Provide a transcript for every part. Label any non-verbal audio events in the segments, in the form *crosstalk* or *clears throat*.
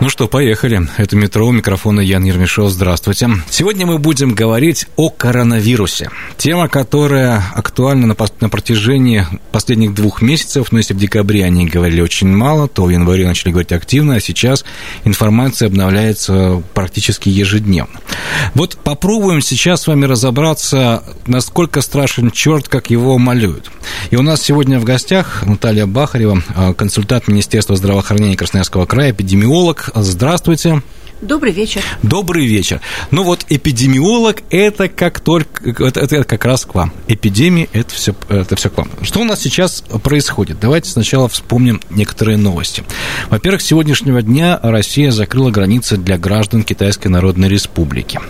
Ну что, поехали. Это «Метро», у микрофона Ян Ермешов. Здравствуйте. Сегодня мы будем говорить о коронавирусе. Тема, которая актуальна на, на протяжении последних двух месяцев. Но если в декабре они говорили очень мало, то в январе начали говорить активно, а сейчас информация обновляется практически ежедневно. Вот попробуем сейчас с вами разобраться, насколько страшен черт, как его малюют. И у нас сегодня в гостях Наталья Бахарева, консультант Министерства здравоохранения Красноярского края, эпидемиолог, Здравствуйте. Добрый вечер. Добрый вечер. Ну вот эпидемиолог это как только это, это как раз к вам. Эпидемия это все это все к вам. Что у нас сейчас происходит? Давайте сначала вспомним некоторые новости. Во-первых, с сегодняшнего дня Россия закрыла границы для граждан Китайской Народной Республики.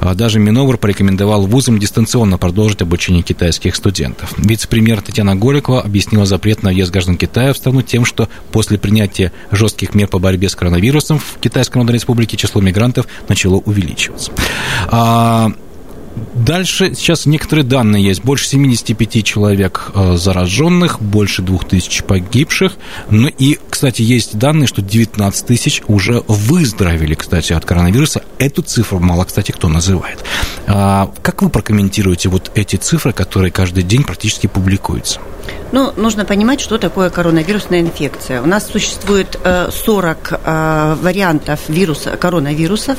А даже Минобр порекомендовал вузам дистанционно продолжить обучение китайских студентов. Вице-премьер Татьяна Голикова объяснила запрет на въезд граждан Китая в страну тем, что после принятия жестких мер по борьбе с коронавирусом в Китайской Народной Республике число мигрантов начало увеличиваться. А, Дальше сейчас некоторые данные есть. Больше 75 человек э, зараженных, больше 2000 погибших. Ну и, кстати, есть данные, что 19 тысяч уже выздоровели, кстати, от коронавируса. Эту цифру мало, кстати, кто называет. А, как вы прокомментируете вот эти цифры, которые каждый день практически публикуются? Ну, нужно понимать, что такое коронавирусная инфекция. У нас существует 40 э, э, вариантов вируса, коронавирусов,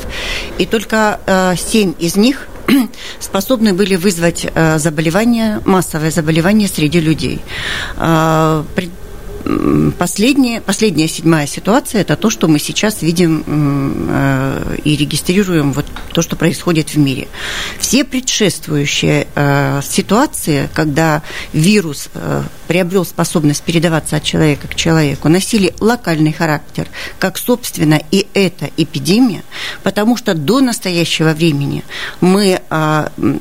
и только 7 из них *clears throat* способны были вызвать э, заболевание, массовое заболевание среди людей. Э, последняя, последняя седьмая ситуация – это то, что мы сейчас видим э, и регистрируем, вот то, что происходит в мире. Все предшествующие э, ситуации, когда вирус приобрел способность передаваться от человека к человеку, носили локальный характер, как, собственно, и эта эпидемия, потому что до настоящего времени мы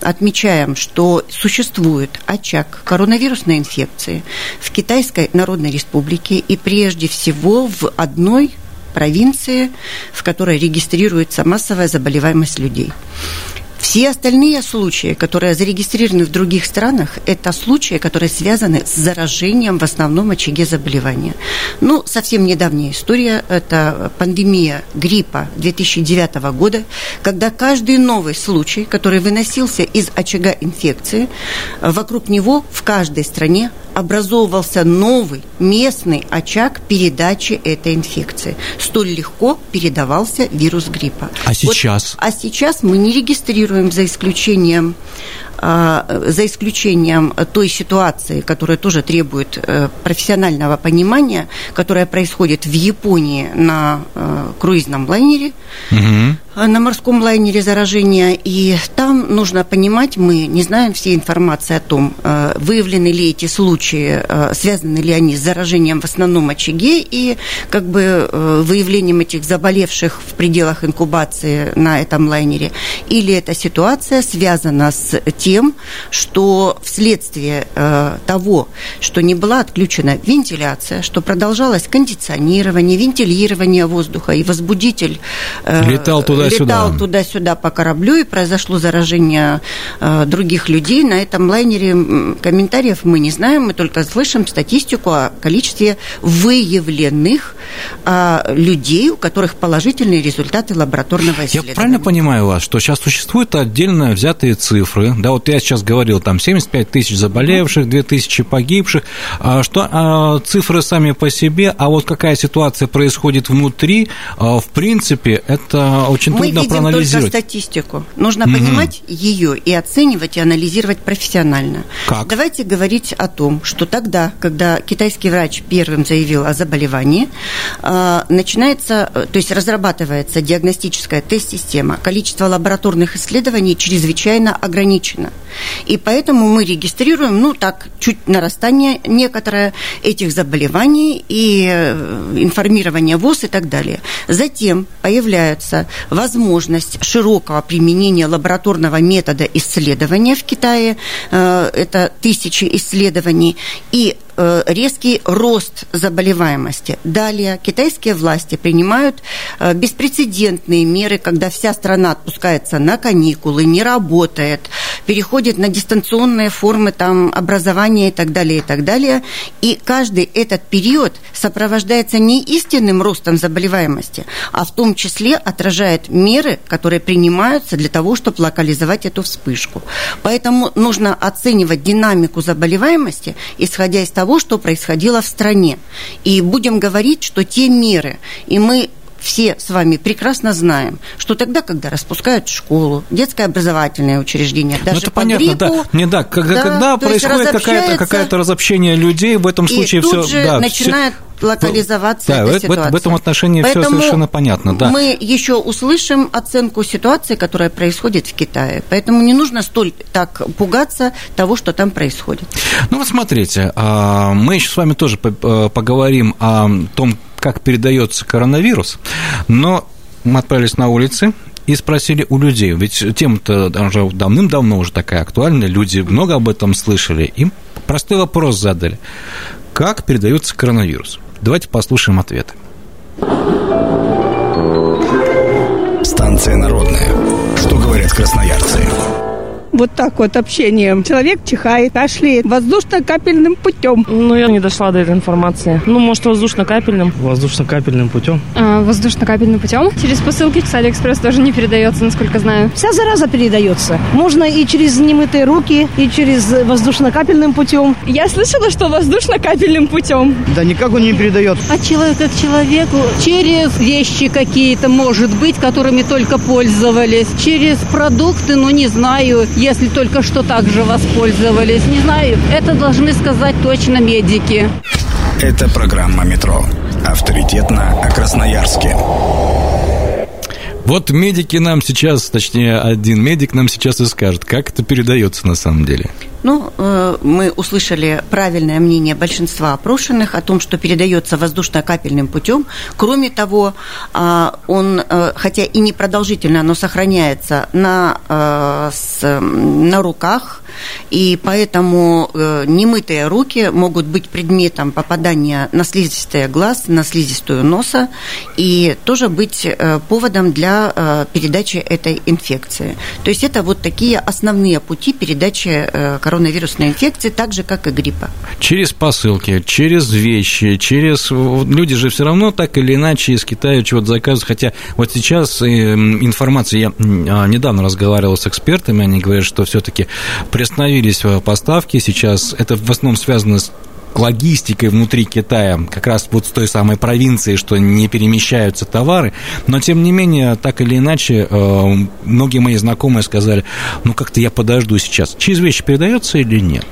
отмечаем, что существует очаг коронавирусной инфекции в Китайской Народной Республике, и прежде всего в одной провинции, в которой регистрируется массовая заболеваемость людей. Все остальные случаи, которые зарегистрированы в других странах, это случаи, которые связаны с заражением в основном очаге заболевания. Ну, совсем недавняя история – это пандемия гриппа 2009 года, когда каждый новый случай, который выносился из очага инфекции, вокруг него в каждой стране образовывался новый местный очаг передачи этой инфекции. Столь легко передавался вирус гриппа. А сейчас? Вот, а сейчас мы не регистрируем за исключением за исключением той ситуации, которая тоже требует э, профессионального понимания, которая происходит в Японии на э, круизном лайнере, угу. на морском лайнере заражения. И там нужно понимать, мы не знаем всей информации о том, выявлены ли эти случаи, связаны ли они с заражением в основном очаге и как бы выявлением этих заболевших в пределах инкубации на этом лайнере, или эта ситуация связана с тем, что вследствие э, того, что не была отключена вентиляция, что продолжалось кондиционирование, вентилирование воздуха, и возбудитель э, летал туда-сюда. Летал туда-сюда по кораблю, и произошло заражение э, других людей. На этом лайнере комментариев мы не знаем, мы только слышим статистику о количестве выявленных э, людей, у которых положительные результаты лабораторного исследования. Я правильно понимаю вас, что сейчас существуют отдельно взятые цифры, да, вот я сейчас говорил, там 75 тысяч заболевших, 2 тысячи погибших, а что а, цифры сами по себе, а вот какая ситуация происходит внутри, а, в принципе, это очень Мы трудно видим проанализировать. только статистику. Нужно угу. понимать ее и оценивать, и анализировать профессионально. Как? Давайте говорить о том, что тогда, когда китайский врач первым заявил о заболевании, начинается, то есть разрабатывается диагностическая тест-система. Количество лабораторных исследований чрезвычайно ограничено. И поэтому мы регистрируем, ну, так, чуть нарастание некоторое этих заболеваний и информирование ВОЗ и так далее. Затем появляется возможность широкого применения лабораторного метода исследования в Китае. Э, это тысячи исследований. И Э, резкий рост заболеваемости. Далее китайские власти принимают э, беспрецедентные меры, когда вся страна отпускается на каникулы, не работает, переходит на дистанционные формы там, образования и так далее, и так далее. И каждый этот период сопровождается не истинным ростом заболеваемости, а в том числе отражает меры, которые принимаются для того, чтобы локализовать эту вспышку. Поэтому нужно оценивать динамику заболеваемости, исходя из того, что происходило в стране. И будем говорить, что те меры, и мы все с вами прекрасно знаем, что тогда, когда распускают школу, детское образовательное учреждение, даже ну, это по понятно, гриппу, да. Не, да, когда, да, когда происходит какая-то, какая-то разобщение людей, в этом случае все... Же да, начинает все локализоваться да, этой в, ситуации. В этом отношении Поэтому все совершенно понятно. Да. Мы еще услышим оценку ситуации, которая происходит в Китае. Поэтому не нужно столь так пугаться того, что там происходит. Ну вот смотрите, а, мы еще с вами тоже э, поговорим о том, как передается коронавирус, но мы отправились на улицы, и спросили у людей, ведь тема-то уже давным-давно уже такая актуальная, люди много об этом слышали, им простой вопрос задали. Как передается коронавирус? Давайте послушаем ответы. Станция народная. Что говорят красноярцы? Вот так вот общение. Человек чихает, кашляет воздушно-капельным путем. Ну, я не дошла до этой информации. Ну, может, воздушно-капельным. Воздушно-капельным путем. А, воздушно-капельным путем. Через посылки с Алиэкспресс тоже не передается, насколько знаю. Вся зараза передается. Можно и через немытые руки, и через воздушно-капельным путем. Я слышала, что воздушно-капельным путем. Да никак он не передает. От человека к человеку через вещи какие-то, может быть, которыми только пользовались. Через продукты, ну, не знаю если только что так же воспользовались. Не знаю, это должны сказать точно медики. Это программа «Метро». Авторитетно о Красноярске. Вот медики нам сейчас, точнее, один медик нам сейчас и скажет, как это передается на самом деле. Ну, э, мы услышали правильное мнение большинства опрошенных о том, что передается воздушно-капельным путем. Кроме того, а, он, э, хотя и непродолжительно, но сохраняется на, э, на руках, и поэтому немытые руки могут быть предметом попадания на слизистые глаз, на слизистую носа, и тоже быть поводом для передачи этой инфекции. То есть это вот такие основные пути передачи коронавирусной инфекции, так же, как и гриппа. Через посылки, через вещи, через... Люди же все равно так или иначе из Китая чего-то заказывают, хотя вот сейчас э, информация, я а, недавно разговаривал с экспертами, они говорят, что все-таки приостановились поставки, сейчас это в основном связано с логистикой внутри Китая, как раз вот с той самой провинции, что не перемещаются товары, но тем не менее, так или иначе, э, многие мои знакомые сказали, ну как-то я подожду сейчас. Через вещи передается или нет?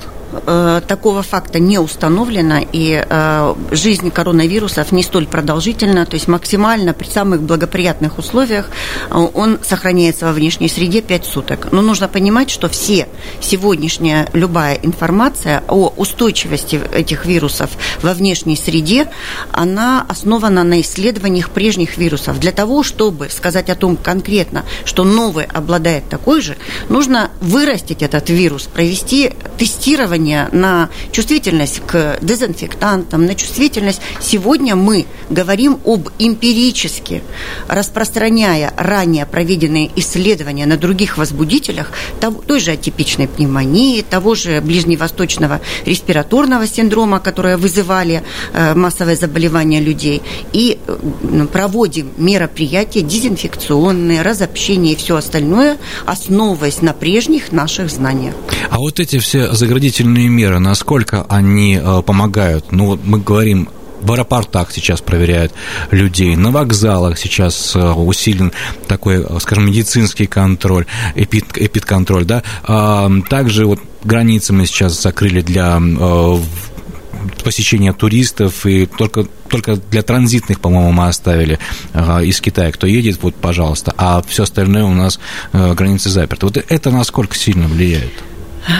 Э, такого факта не установлено, и э, жизнь коронавирусов не столь продолжительна, то есть максимально при самых благоприятных условиях э, он сохраняется во внешней среде 5 суток. Но нужно понимать, что все сегодняшняя любая информация о устойчивости этих вирусов во внешней среде, она основана на исследованиях прежних вирусов. Для того, чтобы сказать о том конкретно, что новый обладает такой же, нужно вырастить этот вирус, провести тестирование исследования на чувствительность к дезинфектантам, на чувствительность. Сегодня мы говорим об эмпирически, распространяя ранее проведенные исследования на других возбудителях той же атипичной пневмонии, того же ближневосточного респираторного синдрома, которые вызывали э, массовое заболевание людей, и э, проводим мероприятия дезинфекционные, разобщение и все остальное, основываясь на прежних наших знаниях. А вот эти все заградительные ограничительные меры, насколько они э, помогают? Ну, мы говорим в аэропортах сейчас проверяют людей, на вокзалах сейчас э, усилен такой, э, скажем, медицинский контроль, эпид, эпидконтроль, да, а, также вот границы мы сейчас закрыли для посещения туристов, и только только для транзитных, по-моему, мы оставили из Китая, кто едет, вот, пожалуйста, а все остальное у нас границы заперты. Вот это насколько сильно влияет?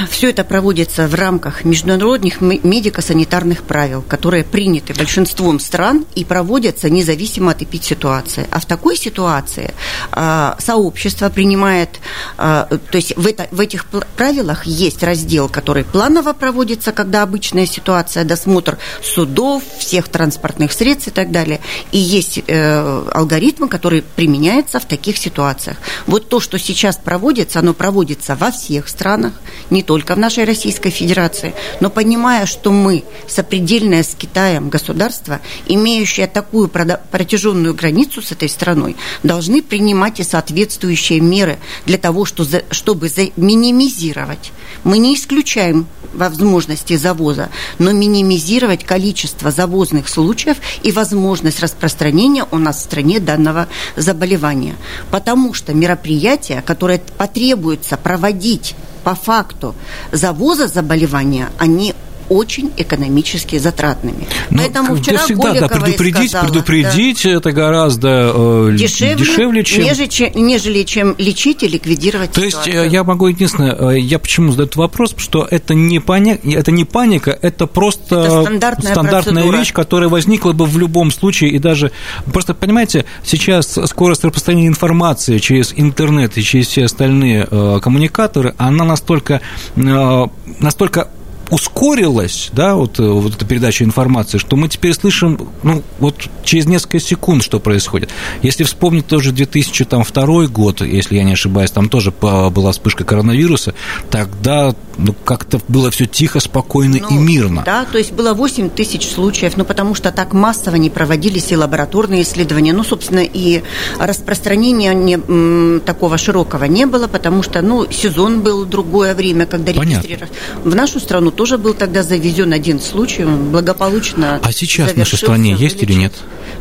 Все это проводится в рамках международных медико-санитарных правил, которые приняты большинством стран и проводятся независимо от эпидситуации. А в такой ситуации а, сообщество принимает, а, то есть в, это, в этих правилах есть раздел, который планово проводится, когда обычная ситуация, досмотр судов, всех транспортных средств и так далее. И есть э, алгоритмы, которые применяются в таких ситуациях. Вот то, что сейчас проводится, оно проводится во всех странах, не только в нашей Российской Федерации, но понимая, что мы сопредельное с Китаем государство, имеющее такую протяженную границу с этой страной, должны принимать и соответствующие меры для того, чтобы минимизировать. Мы не исключаем возможности завоза, но минимизировать количество завозных случаев и возможность распространения у нас в стране данного заболевания. Потому что мероприятия, которые потребуется проводить по факту завоза заболевания, они очень экономически затратными. Но ну, Поэтому вчера всегда, Голикова да, предупредить, сказала, предупредить да, это гораздо э, дешевле, дешевле чем... Нежели, нежели чем лечить и ликвидировать То ситуацию. есть я могу единственное, э, я почему задаю этот вопрос, что это не, пани... это не паника, это просто это стандартная, стандартная вещь, которая возникла бы в любом случае, и даже, просто понимаете, сейчас скорость распространения информации через интернет и через все остальные э, коммуникаторы, она настолько, э, настолько ускорилась, да, вот, э, вот эта передача информации, что мы теперь слышим, ну, вот через несколько секунд, что происходит. Если вспомнить тоже 2002 год, если я не ошибаюсь, там тоже была вспышка коронавируса, тогда ну, как-то было все тихо, спокойно ну, и мирно. Да, то есть было 8 тысяч случаев, ну, потому что так массово не проводились и лабораторные исследования, ну, собственно, и распространения не, м, такого широкого не было, потому что, ну, сезон был другое время, когда регистрировали. В нашу страну тоже был тогда завезен один случай, он благополучно А сейчас в нашей стране есть или нет?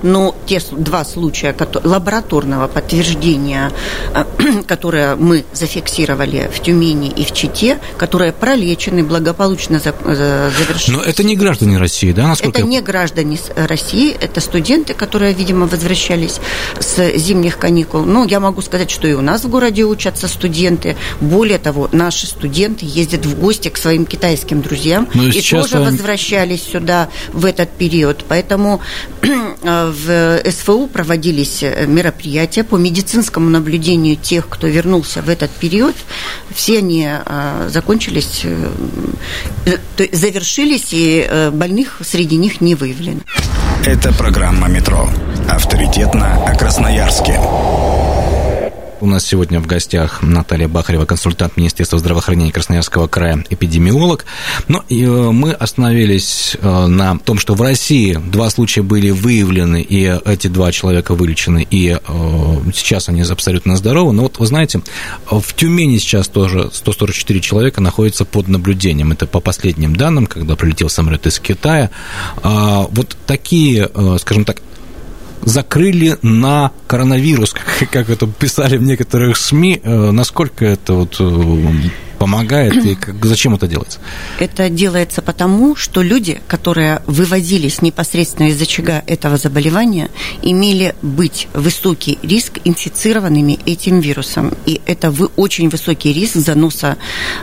Но те два случая лабораторного подтверждения, *clears throat* э, которые мы зафиксировали в Тюмени и в Чите, которые пролечены, благополучно завершились. Но это не граждане России, да? Насколько это я... не граждане России, это студенты, которые, видимо, возвращались с зимних каникул. Ну, я могу сказать, что и у нас в городе учатся студенты. Более того, наши студенты ездят в гости к своим китайским друзьям ну, и, и тоже возвращались сюда в этот период. Поэтому *clears throat* э, в СФУ проводились э, мероприятия по медицинскому наблюдению тех, кто вернулся в этот период. Все они э, закончились, завершились, и больных среди них не выявлено. Это программа «Метро». Авторитетно о Красноярске. У нас сегодня в гостях Наталья Бахарева, консультант Министерства здравоохранения Красноярского края, эпидемиолог. Но ну, э, мы остановились э, на том, что в России два случая были выявлены, и эти два человека вылечены, и э, сейчас они абсолютно здоровы. Но вот вы знаете, в Тюмени сейчас тоже 144 человека находятся под наблюдением. Это по последним данным, когда прилетел самолет из Китая. А, вот такие, скажем так, закрыли на коронавирус, *laughs* как, это писали в некоторых СМИ. Э, насколько это вот э, помогает и как, зачем это делается? Это делается потому, что люди, которые выводились непосредственно из очага этого заболевания, имели быть высокий риск инфицированными этим вирусом. И это очень высокий риск заноса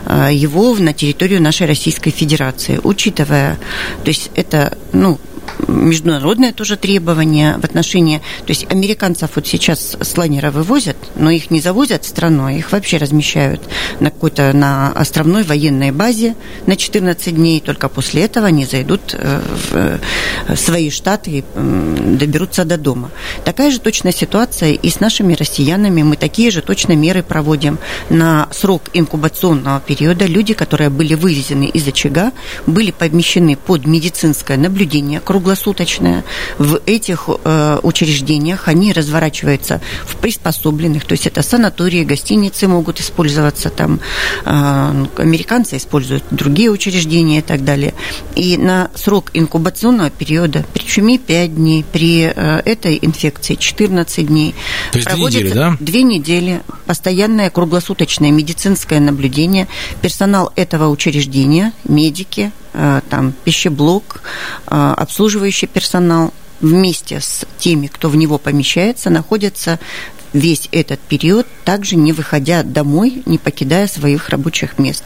э, его на территорию нашей Российской Федерации. Учитывая, то есть это, ну, международное тоже требование в отношении... То есть американцев вот сейчас с лайнера вывозят, но их не завозят в страну, а их вообще размещают на какой-то на островной военной базе на 14 дней. Только после этого они зайдут э, в свои штаты и доберутся до дома. Такая же точная ситуация и с нашими россиянами. Мы такие же точно меры проводим. На срок инкубационного периода люди, которые были вывезены из очага, были помещены под медицинское наблюдение круглосуточно круглосуточная. В этих э, учреждениях они разворачиваются в приспособленных, то есть это санатории, гостиницы могут использоваться там, э, американцы используют другие учреждения и так далее. И на срок инкубационного периода при чуме 5 дней, при э, этой инфекции 14 дней. То есть две недели, да? Две недели, постоянное круглосуточное медицинское наблюдение, персонал этого учреждения, медики, там пищеблок, э, обслуживающий персонал, вместе с теми, кто в него помещается, находятся весь этот период, также не выходя домой, не покидая своих рабочих мест.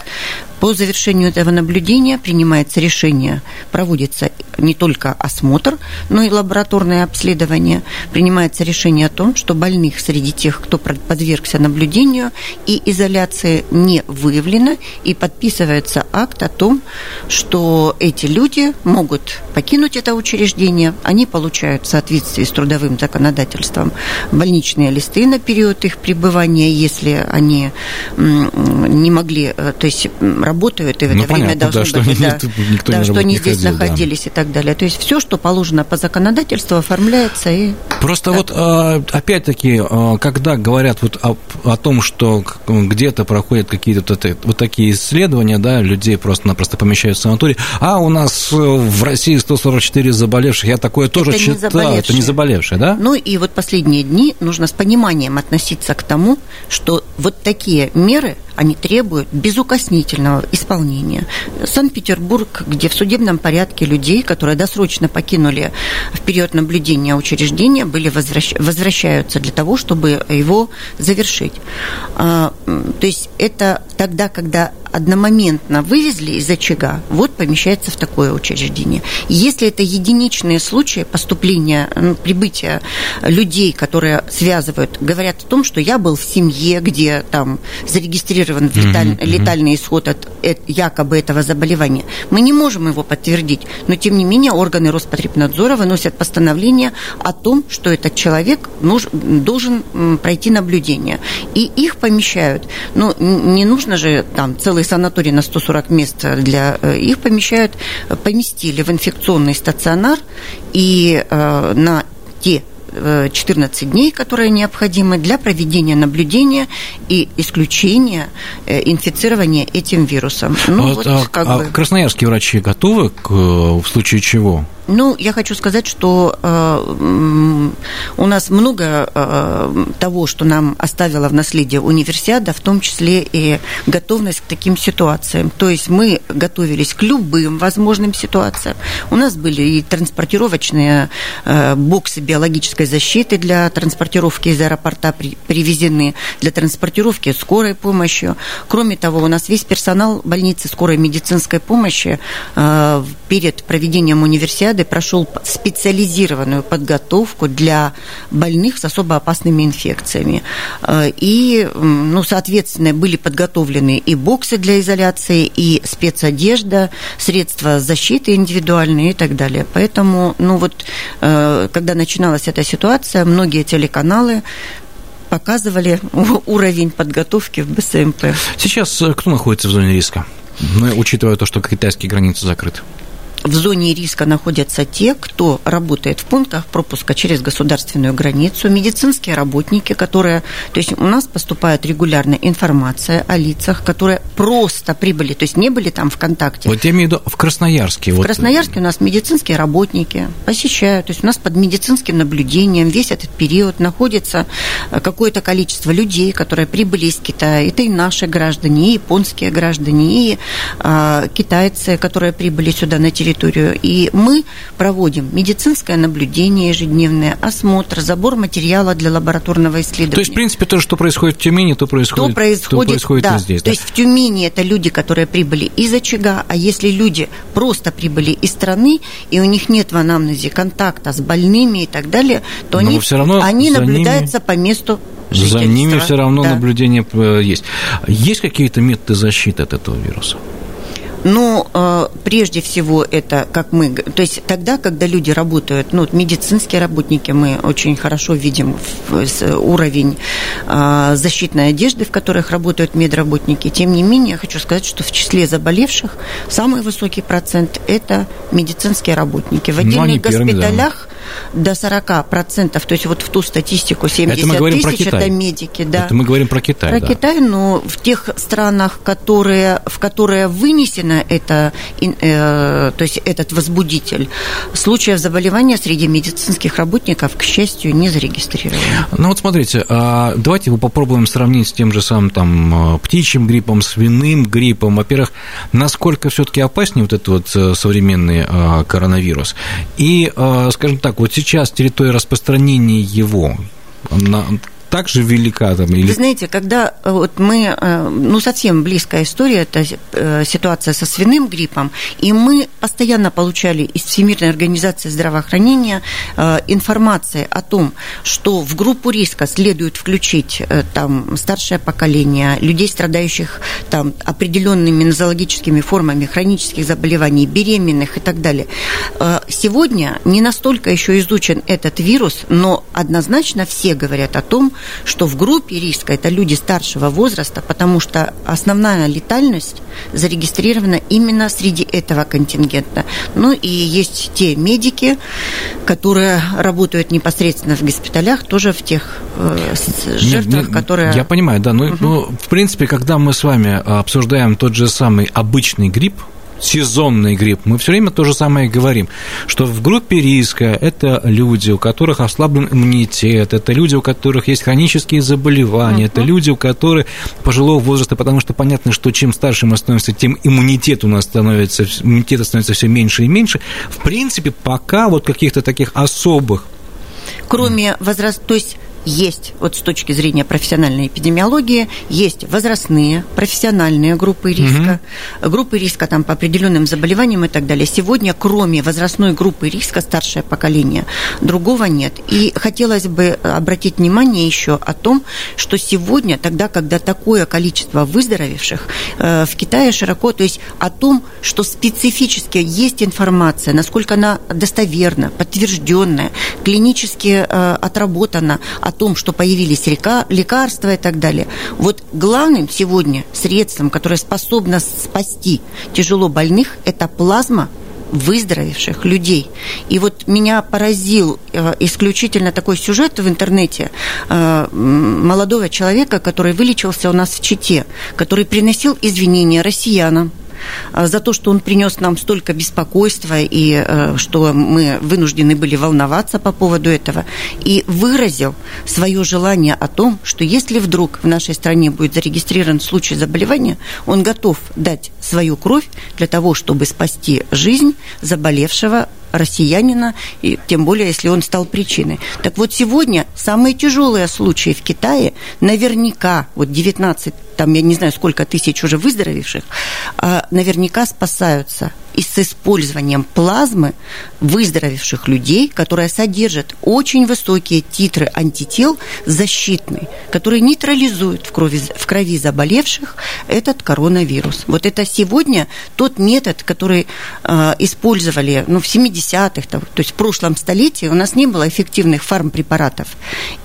По завершению этого наблюдения принимается решение, проводится не только осмотр, но и лабораторное обследование. Принимается решение о том, что больных среди тех, кто подвергся наблюдению и изоляции, не выявлено, и подписывается акт о том, что эти люди могут покинуть это учреждение, они получают в соответствии с трудовым законодательством больничные листы на период их пребывания, если они не могли, то есть работают, и в это ну, время понятно, должны да, быть, что да, никто да, не что они не здесь ходил, находились да. и так далее. То есть все, что положено по законодательству, оформляется и... Просто так. вот опять-таки, когда говорят вот о, о том, что где-то проходят какие-то вот, вот такие исследования, да, людей просто-напросто помещают в санаторий, а у нас в России 144 заболевших, я такое тоже Это не читал, это заболевшие. не заболевшие, да? Ну и вот последние дни нужно с пониманием относиться к тому, что вот такие меры, они требуют безукоснительного исполнения. Санкт-Петербург, где в судебном порядке людей, которые досрочно покинули в период наблюдения учреждения, были возвращ... возвращаются для того, чтобы его завершить. А, то есть это тогда, когда одномоментно вывезли из очага, вот помещается в такое учреждение. Если это единичные случаи поступления, ну, прибытия людей, которые связывают, говорят о том, что я был в семье, где там зарегистрирован леталь, mm-hmm. летальный исход от, от якобы этого заболевания, мы не можем его подтвердить, но тем не менее органы Роспотребнадзора выносят постановление о том, что этот человек нуж, должен пройти наблюдение, и их помещают. Но не нужно же там целый санаторий на 140 мест для э, их помещают, поместили в инфекционный стационар и э, на те 14 дней, которые необходимы для проведения наблюдения и исключения э, инфицирования этим вирусом. Ну, вот, вот, а, как а бы... красноярские врачи готовы к, в случае чего? Ну, я хочу сказать, что э, у нас много э, того, что нам оставила в наследие универсиада, в том числе и готовность к таким ситуациям. То есть мы готовились к любым возможным ситуациям. У нас были и транспортировочные э, боксы биологической защиты для транспортировки из аэропорта при, привезены, для транспортировки скорой помощи. Кроме того, у нас весь персонал больницы скорой медицинской помощи э, перед проведением универсиады прошел специализированную подготовку для больных с особо опасными инфекциями. И, ну, соответственно, были подготовлены и боксы для изоляции, и спецодежда, средства защиты индивидуальные и так далее. Поэтому, ну вот, когда начиналась эта ситуация, многие телеканалы показывали *laughs* уровень подготовки в БСМП. Сейчас кто находится в зоне риска? Ну, учитывая то, что китайские границы закрыты в зоне риска находятся те, кто работает в пунктах пропуска через государственную границу, медицинские работники, которые... То есть у нас поступает регулярная информация о лицах, которые просто прибыли, то есть не были там в контакте. Вот я имею в виду в Красноярске. В вот... Красноярске у нас медицинские работники посещают, то есть у нас под медицинским наблюдением весь этот период находится какое-то количество людей, которые прибыли из Китая. Это и наши граждане, и японские граждане, и а, китайцы, которые прибыли сюда на территорию территорию. И мы проводим медицинское наблюдение ежедневное, осмотр, забор материала для лабораторного исследования. То есть, в принципе, то, что происходит в Тюмени, то происходит, то происходит, то происходит да. и здесь. То да? есть в Тюмени это люди, которые прибыли из очага, а если люди просто прибыли из страны, и у них нет в анамнезе контакта с больными и так далее, то Но они, все равно они наблюдаются ними... по месту За ними все равно да. наблюдение э, есть. Есть какие-то методы защиты от этого вируса? Но э, прежде всего это, как мы, то есть тогда, когда люди работают, ну, медицинские работники, мы очень хорошо видим уровень э, защитной одежды, в которых работают медработники. Тем не менее, я хочу сказать, что в числе заболевших самый высокий процент – это медицинские работники. В отдельных ну, госпиталях до 40%, то есть вот в ту статистику 70 это мы говорим тысяч про это медики. Да. Это мы говорим про Китай. Про да. Китай, но в тех странах, которые, в которые вынесено это, э, то есть этот возбудитель, случаев заболевания среди медицинских работников, к счастью, не зарегистрировано. Ну вот смотрите, давайте его попробуем сравнить с тем же самым там птичьим гриппом, свиным гриппом. Во-первых, насколько все-таки опаснее вот этот вот современный коронавирус? И, скажем так, так, вот сейчас территория распространения его, она так же велика там? Или... Вы знаете, когда э, вот мы, э, ну, совсем близкая история, это э, ситуация со свиным гриппом, и мы постоянно получали из Всемирной организации здравоохранения информации о том, что в группу риска следует включить там старшее поколение, людей, страдающих там определенными нозологическими формами хронических заболеваний, беременных и так далее. Сегодня не настолько еще изучен этот вирус, но однозначно все говорят о том, что в группе риска это люди старшего возраста, потому что основная летальность зарегистрирована именно среди этого контингента. Ну и есть те медики, которые работают непосредственно в госпиталях, тоже в тех э, жертвах, нет, которые... Я понимаю, да. Ну, угу. ну, в принципе, когда мы с вами обсуждаем тот же самый обычный грипп, сезонный грипп, мы все время то же самое говорим, что в группе риска это люди, у которых ослаблен иммунитет, это люди, у которых есть хронические заболевания, uh-huh. это люди, у которых пожилого возраста, потому что понятно, что чем старше мы становимся, тем иммунитет у нас становится, иммунитета становится все меньше и меньше. В принципе, пока вот каких-то таких особых Кроме возраста, то есть есть, вот с точки зрения профессиональной эпидемиологии, есть возрастные, профессиональные группы риска, угу. группы риска там по определенным заболеваниям и так далее. Сегодня, кроме возрастной группы риска, старшее поколение, другого нет. И хотелось бы обратить внимание еще о том, что сегодня, тогда, когда такое количество выздоровевших, э, в Китае широко, то есть о том, что специфически есть информация, насколько она достоверна, подтвержденная, клинически э, отработана, о том, что появились река, лекарства и так далее. Вот главным сегодня средством, которое способно спасти тяжело больных, это плазма выздоровевших людей. И вот меня поразил э, исключительно такой сюжет в интернете э, молодого человека, который вылечился у нас в Чите, который приносил извинения россиянам, за то, что он принес нам столько беспокойства и э, что мы вынуждены были волноваться по поводу этого, и выразил свое желание о том, что если вдруг в нашей стране будет зарегистрирован случай заболевания, он готов дать свою кровь для того, чтобы спасти жизнь заболевшего россиянина, и тем более, если он стал причиной. Так вот, сегодня самые тяжелые случаи в Китае, наверняка, вот 19, там, я не знаю, сколько тысяч уже выздоровевших, а, наверняка спасаются и с использованием плазмы выздоровевших людей, которая содержит очень высокие титры антител защитные, которые нейтрализуют в крови, в крови заболевших этот коронавирус. Вот это сегодня тот метод, который э, использовали ну, в 70-х, то, есть в прошлом столетии у нас не было эффективных фармпрепаратов.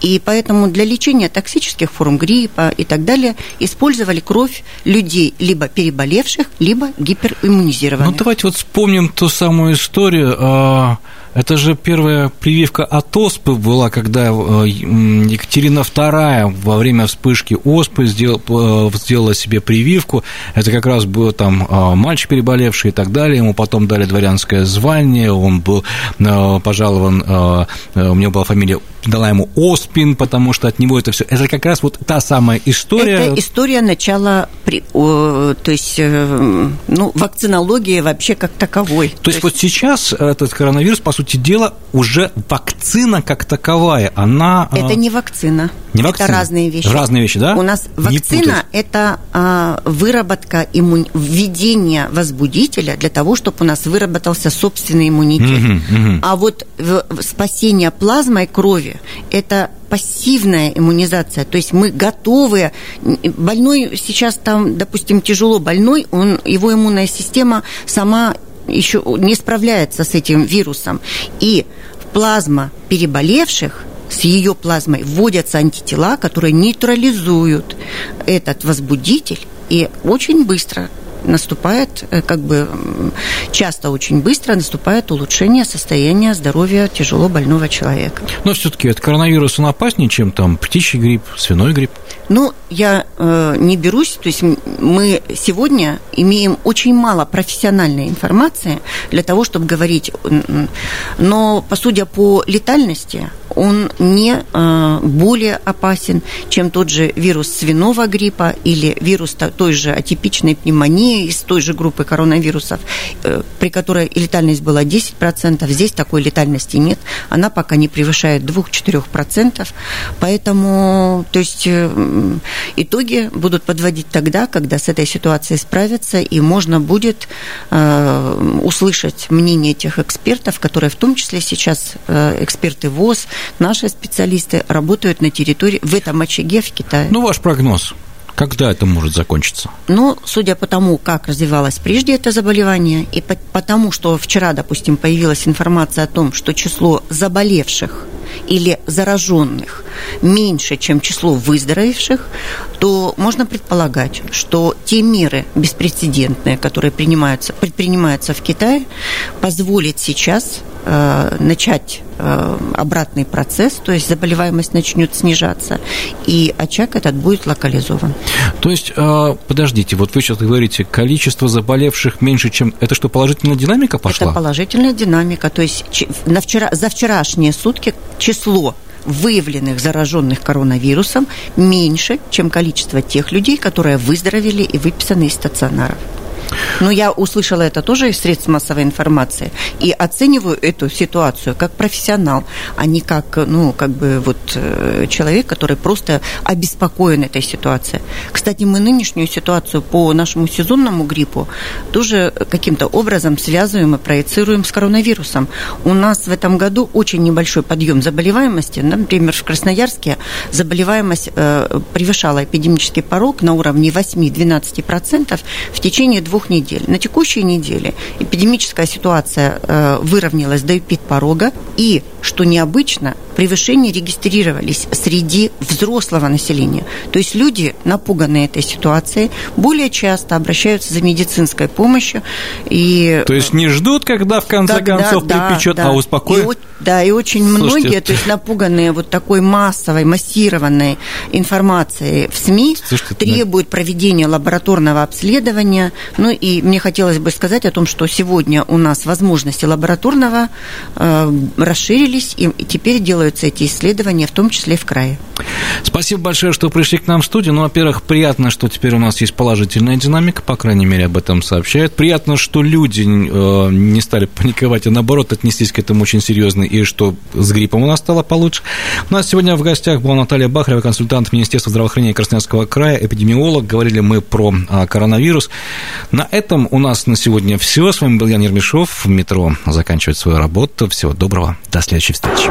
И поэтому для лечения токсических форм гриппа и так далее использовали кровь людей, либо переболевших, либо гипериммунизированных. Ну, давайте давайте вот вспомним ту самую историю. А, это же первая прививка от оспы была, когда э, Екатерина II во время вспышки оспы сделала, сделала себе прививку. Это как раз был там а, мальчик переболевший и так далее. Ему потом дали дворянское звание. Он был э, пожалован, э, у него была фамилия дала ему Оспин, потому что от него это все. Это как раз вот та самая история. Это история начала, при, о, то есть, э, ну, вакцинологии вообще как таковой. То, то есть, есть вот сейчас этот коронавирус, по сути дела, уже вакцина как таковая, она... А, это не вакцина. Не вакцина. Это разные вещи. Разные вещи, да? У нас вакцина – это а, выработка, имму... введение возбудителя для того, чтобы у нас выработался собственный иммунитет. Угу, угу. А вот спасение плазмой крови здоровье. Это пассивная иммунизация, то есть мы готовы. Больной сейчас там, допустим, тяжело больной, он, его иммунная система сама еще не справляется с этим вирусом. И плазма переболевших с ее плазмой вводятся антитела, которые нейтрализуют этот возбудитель и очень быстро наступает, э, как бы часто очень быстро наступает улучшение состояния здоровья тяжело больного человека. Но все-таки это коронавирус, он опаснее, чем там птичий грипп, свиной грипп? Ну, я э, не берусь, то есть мы сегодня имеем очень мало профессиональной информации для того, чтобы говорить, но, по судя по летальности, он не э, более опасен, чем тот же вирус свиного гриппа или вирус той же атипичной пневмонии из той же группы коронавирусов, э, при которой летальность была 10%. Здесь такой летальности нет. Она пока не превышает 2-4%. Поэтому, то есть, э, итоги будут подводить тогда, когда с этой ситуацией справятся, и можно будет услышать мнение тех экспертов, которые в том числе сейчас эксперты ВОЗ, наши специалисты работают на территории, в этом очаге в Китае. Ну, ваш прогноз. Когда это может закончиться? Ну, судя по тому, как развивалось прежде это заболевание, и по потому, что вчера, допустим, появилась информация о том, что число заболевших или зараженных меньше, чем число выздоровевших, то можно предполагать, что те меры беспрецедентные, которые принимаются, предпринимаются в Китае, позволят сейчас э, начать э, обратный процесс, то есть заболеваемость начнет снижаться, и очаг этот будет локализован. То есть, э, подождите, вот вы сейчас говорите, количество заболевших меньше, чем... Это что, положительная динамика пошла? Это положительная динамика, то есть на вчера, за вчерашние сутки число выявленных зараженных коронавирусом меньше, чем количество тех людей, которые выздоровели и выписаны из стационаров. Но я услышала это тоже из средств массовой информации и оцениваю эту ситуацию как профессионал, а не как, ну, как бы вот э, человек, который просто обеспокоен этой ситуацией. Кстати, мы нынешнюю ситуацию по нашему сезонному гриппу тоже каким-то образом связываем и проецируем с коронавирусом. У нас в этом году очень небольшой подъем заболеваемости. Например, в Красноярске заболеваемость э, превышала эпидемический порог на уровне 8-12% в течение двух недель недель. На текущей неделе эпидемическая ситуация э, выровнялась до эпид-порога, и, что необычно, превышения регистрировались среди взрослого населения. То есть люди, напуганные этой ситуацией, более часто обращаются за медицинской помощью. И... То есть не ждут, когда в конце когда, концов да, припечет, да. а успокоят? И, да, и очень Слушайте, многие, то есть напуганные вот такой массовой, массированной информацией в СМИ, Слушайте, требуют да. проведения лабораторного обследования. Ну и мне хотелось бы сказать о том, что сегодня у нас возможности лабораторного э, расширились, и теперь делаются эти исследования, в том числе в крае. Спасибо большое, что пришли к нам в студию. Ну, во-первых, приятно, что теперь у нас есть положительная динамика, по крайней мере, об этом сообщают. Приятно, что люди э, не стали паниковать, а наоборот отнеслись к этому очень серьезно, и что с гриппом у нас стало получше. У нас сегодня в гостях была Наталья Бахарева, консультант Министерства здравоохранения Красноярского края, эпидемиолог. Говорили мы про а, коронавирус. На этом у нас на сегодня все. С вами был Ян Ермешов. Метро заканчивает свою работу. Всего доброго. До следующей встречи.